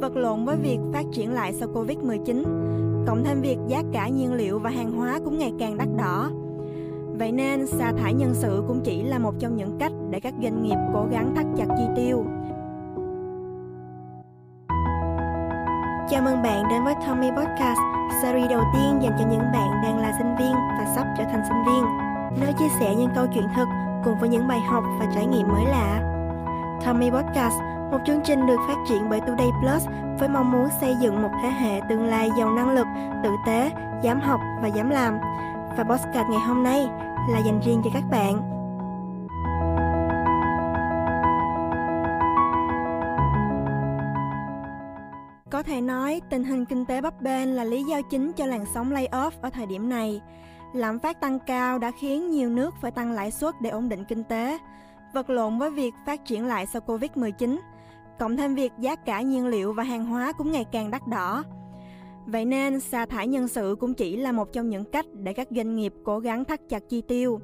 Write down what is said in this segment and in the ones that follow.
vật lộn với việc phát triển lại sau Covid-19, cộng thêm việc giá cả nhiên liệu và hàng hóa cũng ngày càng đắt đỏ. Vậy nên sa thải nhân sự cũng chỉ là một trong những cách để các doanh nghiệp cố gắng thắt chặt chi tiêu. Chào mừng bạn đến với Tommy Podcast, series đầu tiên dành cho những bạn đang là sinh viên và sắp trở thành sinh viên, nơi chia sẻ những câu chuyện thực cùng với những bài học và trải nghiệm mới lạ. Tommy Podcast, một chương trình được phát triển bởi Today Plus với mong muốn xây dựng một thế hệ tương lai giàu năng lực, tử tế, dám học và dám làm. Và podcast ngày hôm nay là dành riêng cho các bạn. Có thể nói, tình hình kinh tế bấp bênh là lý do chính cho làn sóng layoff ở thời điểm này. Lạm phát tăng cao đã khiến nhiều nước phải tăng lãi suất để ổn định kinh tế, vật lộn với việc phát triển lại sau Covid-19, cộng thêm việc giá cả nhiên liệu và hàng hóa cũng ngày càng đắt đỏ. Vậy nên, sa thải nhân sự cũng chỉ là một trong những cách để các doanh nghiệp cố gắng thắt chặt chi tiêu.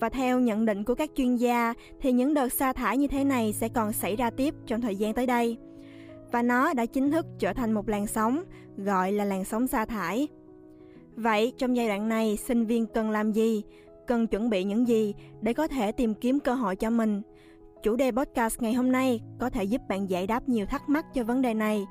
Và theo nhận định của các chuyên gia, thì những đợt sa thải như thế này sẽ còn xảy ra tiếp trong thời gian tới đây. Và nó đã chính thức trở thành một làn sóng, gọi là làn sóng sa thải. Vậy, trong giai đoạn này, sinh viên cần làm gì? Cần chuẩn bị những gì để có thể tìm kiếm cơ hội cho mình? Chủ đề podcast ngày hôm nay có thể giúp bạn giải đáp nhiều thắc mắc cho vấn đề này.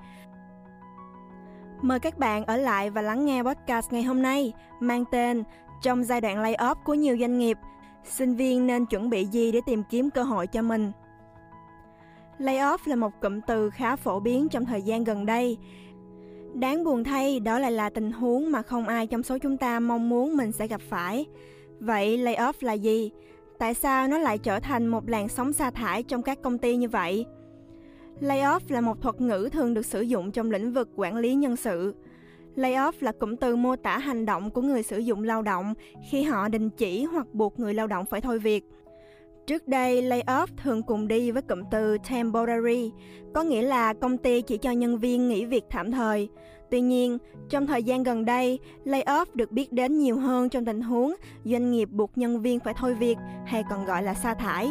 Mời các bạn ở lại và lắng nghe podcast ngày hôm nay mang tên Trong giai đoạn layoff của nhiều doanh nghiệp, sinh viên nên chuẩn bị gì để tìm kiếm cơ hội cho mình? Layoff là một cụm từ khá phổ biến trong thời gian gần đây. Đáng buồn thay, đó lại là tình huống mà không ai trong số chúng ta mong muốn mình sẽ gặp phải. Vậy layoff là gì? Tại sao nó lại trở thành một làn sóng sa thải trong các công ty như vậy? Layoff là một thuật ngữ thường được sử dụng trong lĩnh vực quản lý nhân sự. Layoff là cụm từ mô tả hành động của người sử dụng lao động khi họ đình chỉ hoặc buộc người lao động phải thôi việc. Trước đây, layoff thường cùng đi với cụm từ temporary, có nghĩa là công ty chỉ cho nhân viên nghỉ việc tạm thời. Tuy nhiên, trong thời gian gần đây, layoff được biết đến nhiều hơn trong tình huống doanh nghiệp buộc nhân viên phải thôi việc hay còn gọi là sa thải.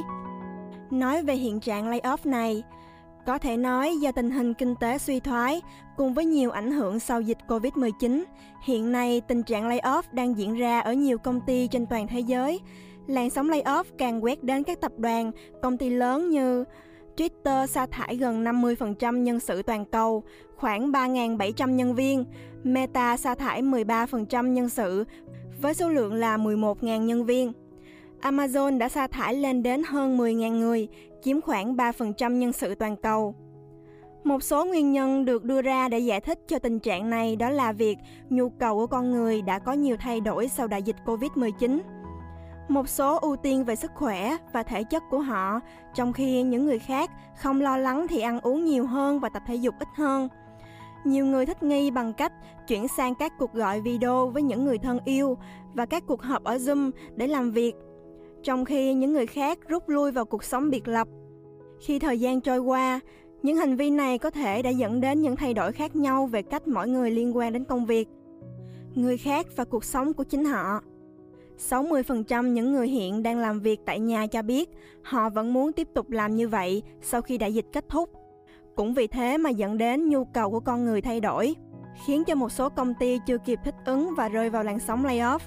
Nói về hiện trạng layoff này, có thể nói do tình hình kinh tế suy thoái cùng với nhiều ảnh hưởng sau dịch Covid-19, hiện nay tình trạng layoff đang diễn ra ở nhiều công ty trên toàn thế giới. Làn sóng layoff càng quét đến các tập đoàn, công ty lớn như Twitter sa thải gần 50% nhân sự toàn cầu, khoảng 3.700 nhân viên. Meta sa thải 13% nhân sự, với số lượng là 11.000 nhân viên. Amazon đã sa thải lên đến hơn 10.000 người, chiếm khoảng 3% nhân sự toàn cầu. Một số nguyên nhân được đưa ra để giải thích cho tình trạng này đó là việc nhu cầu của con người đã có nhiều thay đổi sau đại dịch Covid-19. Một số ưu tiên về sức khỏe và thể chất của họ, trong khi những người khác không lo lắng thì ăn uống nhiều hơn và tập thể dục ít hơn. Nhiều người thích nghi bằng cách chuyển sang các cuộc gọi video với những người thân yêu và các cuộc họp ở Zoom để làm việc trong khi những người khác rút lui vào cuộc sống biệt lập. Khi thời gian trôi qua, những hành vi này có thể đã dẫn đến những thay đổi khác nhau về cách mỗi người liên quan đến công việc, người khác và cuộc sống của chính họ. 60% những người hiện đang làm việc tại nhà cho biết họ vẫn muốn tiếp tục làm như vậy sau khi đại dịch kết thúc. Cũng vì thế mà dẫn đến nhu cầu của con người thay đổi, khiến cho một số công ty chưa kịp thích ứng và rơi vào làn sóng layoff.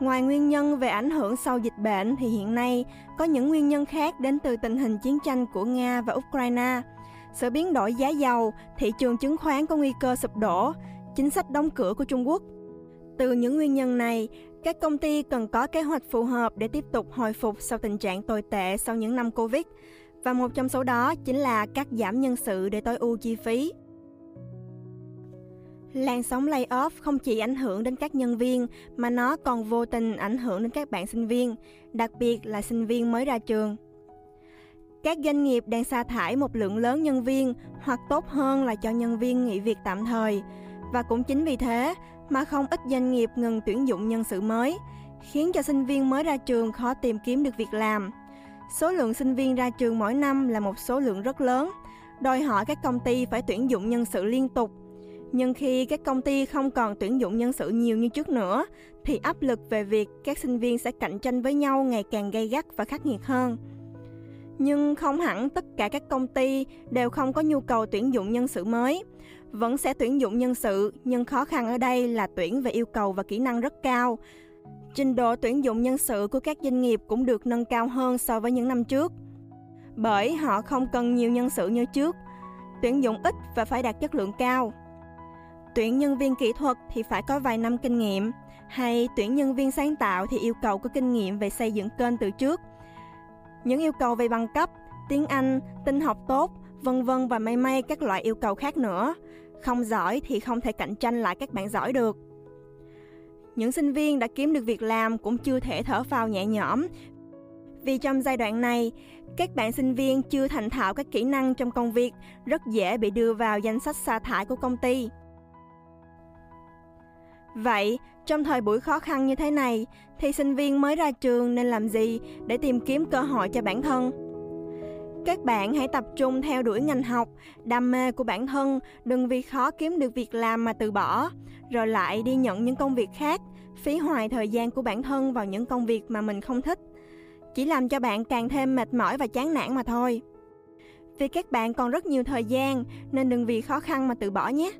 Ngoài nguyên nhân về ảnh hưởng sau dịch bệnh thì hiện nay có những nguyên nhân khác đến từ tình hình chiến tranh của Nga và Ukraine. Sự biến đổi giá dầu, thị trường chứng khoán có nguy cơ sụp đổ, chính sách đóng cửa của Trung Quốc. Từ những nguyên nhân này, các công ty cần có kế hoạch phù hợp để tiếp tục hồi phục sau tình trạng tồi tệ sau những năm Covid. Và một trong số đó chính là cắt giảm nhân sự để tối ưu chi phí. Làn sóng layoff không chỉ ảnh hưởng đến các nhân viên mà nó còn vô tình ảnh hưởng đến các bạn sinh viên, đặc biệt là sinh viên mới ra trường. Các doanh nghiệp đang sa thải một lượng lớn nhân viên hoặc tốt hơn là cho nhân viên nghỉ việc tạm thời. Và cũng chính vì thế mà không ít doanh nghiệp ngừng tuyển dụng nhân sự mới, khiến cho sinh viên mới ra trường khó tìm kiếm được việc làm. Số lượng sinh viên ra trường mỗi năm là một số lượng rất lớn, đòi hỏi các công ty phải tuyển dụng nhân sự liên tục nhưng khi các công ty không còn tuyển dụng nhân sự nhiều như trước nữa, thì áp lực về việc các sinh viên sẽ cạnh tranh với nhau ngày càng gay gắt và khắc nghiệt hơn. Nhưng không hẳn tất cả các công ty đều không có nhu cầu tuyển dụng nhân sự mới. Vẫn sẽ tuyển dụng nhân sự, nhưng khó khăn ở đây là tuyển về yêu cầu và kỹ năng rất cao. Trình độ tuyển dụng nhân sự của các doanh nghiệp cũng được nâng cao hơn so với những năm trước. Bởi họ không cần nhiều nhân sự như trước, tuyển dụng ít và phải đạt chất lượng cao. Tuyển nhân viên kỹ thuật thì phải có vài năm kinh nghiệm, hay tuyển nhân viên sáng tạo thì yêu cầu có kinh nghiệm về xây dựng kênh từ trước. Những yêu cầu về bằng cấp, tiếng Anh, tinh học tốt, vân vân và may may các loại yêu cầu khác nữa. Không giỏi thì không thể cạnh tranh lại các bạn giỏi được. Những sinh viên đã kiếm được việc làm cũng chưa thể thở phào nhẹ nhõm vì trong giai đoạn này, các bạn sinh viên chưa thành thạo các kỹ năng trong công việc, rất dễ bị đưa vào danh sách sa thải của công ty. Vậy, trong thời buổi khó khăn như thế này, thì sinh viên mới ra trường nên làm gì để tìm kiếm cơ hội cho bản thân? Các bạn hãy tập trung theo đuổi ngành học, đam mê của bản thân, đừng vì khó kiếm được việc làm mà từ bỏ, rồi lại đi nhận những công việc khác, phí hoài thời gian của bản thân vào những công việc mà mình không thích. Chỉ làm cho bạn càng thêm mệt mỏi và chán nản mà thôi. Vì các bạn còn rất nhiều thời gian nên đừng vì khó khăn mà từ bỏ nhé.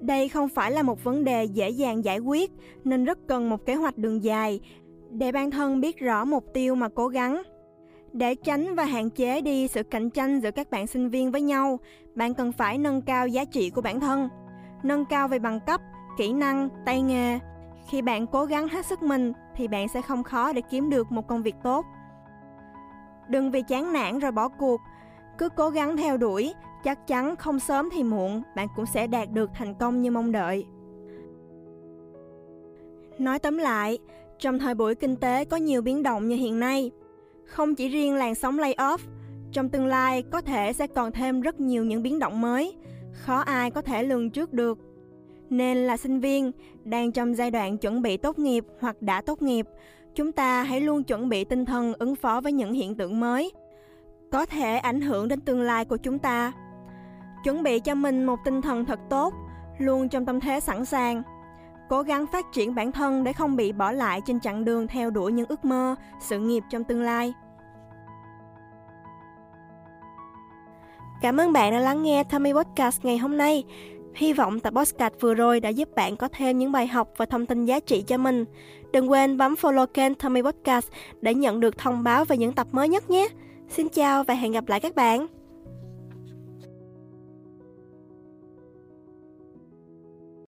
Đây không phải là một vấn đề dễ dàng giải quyết nên rất cần một kế hoạch đường dài để bản thân biết rõ mục tiêu mà cố gắng. Để tránh và hạn chế đi sự cạnh tranh giữa các bạn sinh viên với nhau, bạn cần phải nâng cao giá trị của bản thân, nâng cao về bằng cấp, kỹ năng, tay nghề. Khi bạn cố gắng hết sức mình thì bạn sẽ không khó để kiếm được một công việc tốt. Đừng vì chán nản rồi bỏ cuộc, cứ cố gắng theo đuổi, chắc chắn không sớm thì muộn bạn cũng sẽ đạt được thành công như mong đợi. Nói tóm lại, trong thời buổi kinh tế có nhiều biến động như hiện nay, không chỉ riêng làn sóng layoff, trong tương lai có thể sẽ còn thêm rất nhiều những biến động mới, khó ai có thể lường trước được. Nên là sinh viên đang trong giai đoạn chuẩn bị tốt nghiệp hoặc đã tốt nghiệp, chúng ta hãy luôn chuẩn bị tinh thần ứng phó với những hiện tượng mới có thể ảnh hưởng đến tương lai của chúng ta. Chuẩn bị cho mình một tinh thần thật tốt, luôn trong tâm thế sẵn sàng. Cố gắng phát triển bản thân để không bị bỏ lại trên chặng đường theo đuổi những ước mơ, sự nghiệp trong tương lai. Cảm ơn bạn đã lắng nghe Tommy Podcast ngày hôm nay. Hy vọng tập podcast vừa rồi đã giúp bạn có thêm những bài học và thông tin giá trị cho mình. Đừng quên bấm follow kênh Tommy Podcast để nhận được thông báo về những tập mới nhất nhé. Xin chào và hẹn gặp lại các bạn.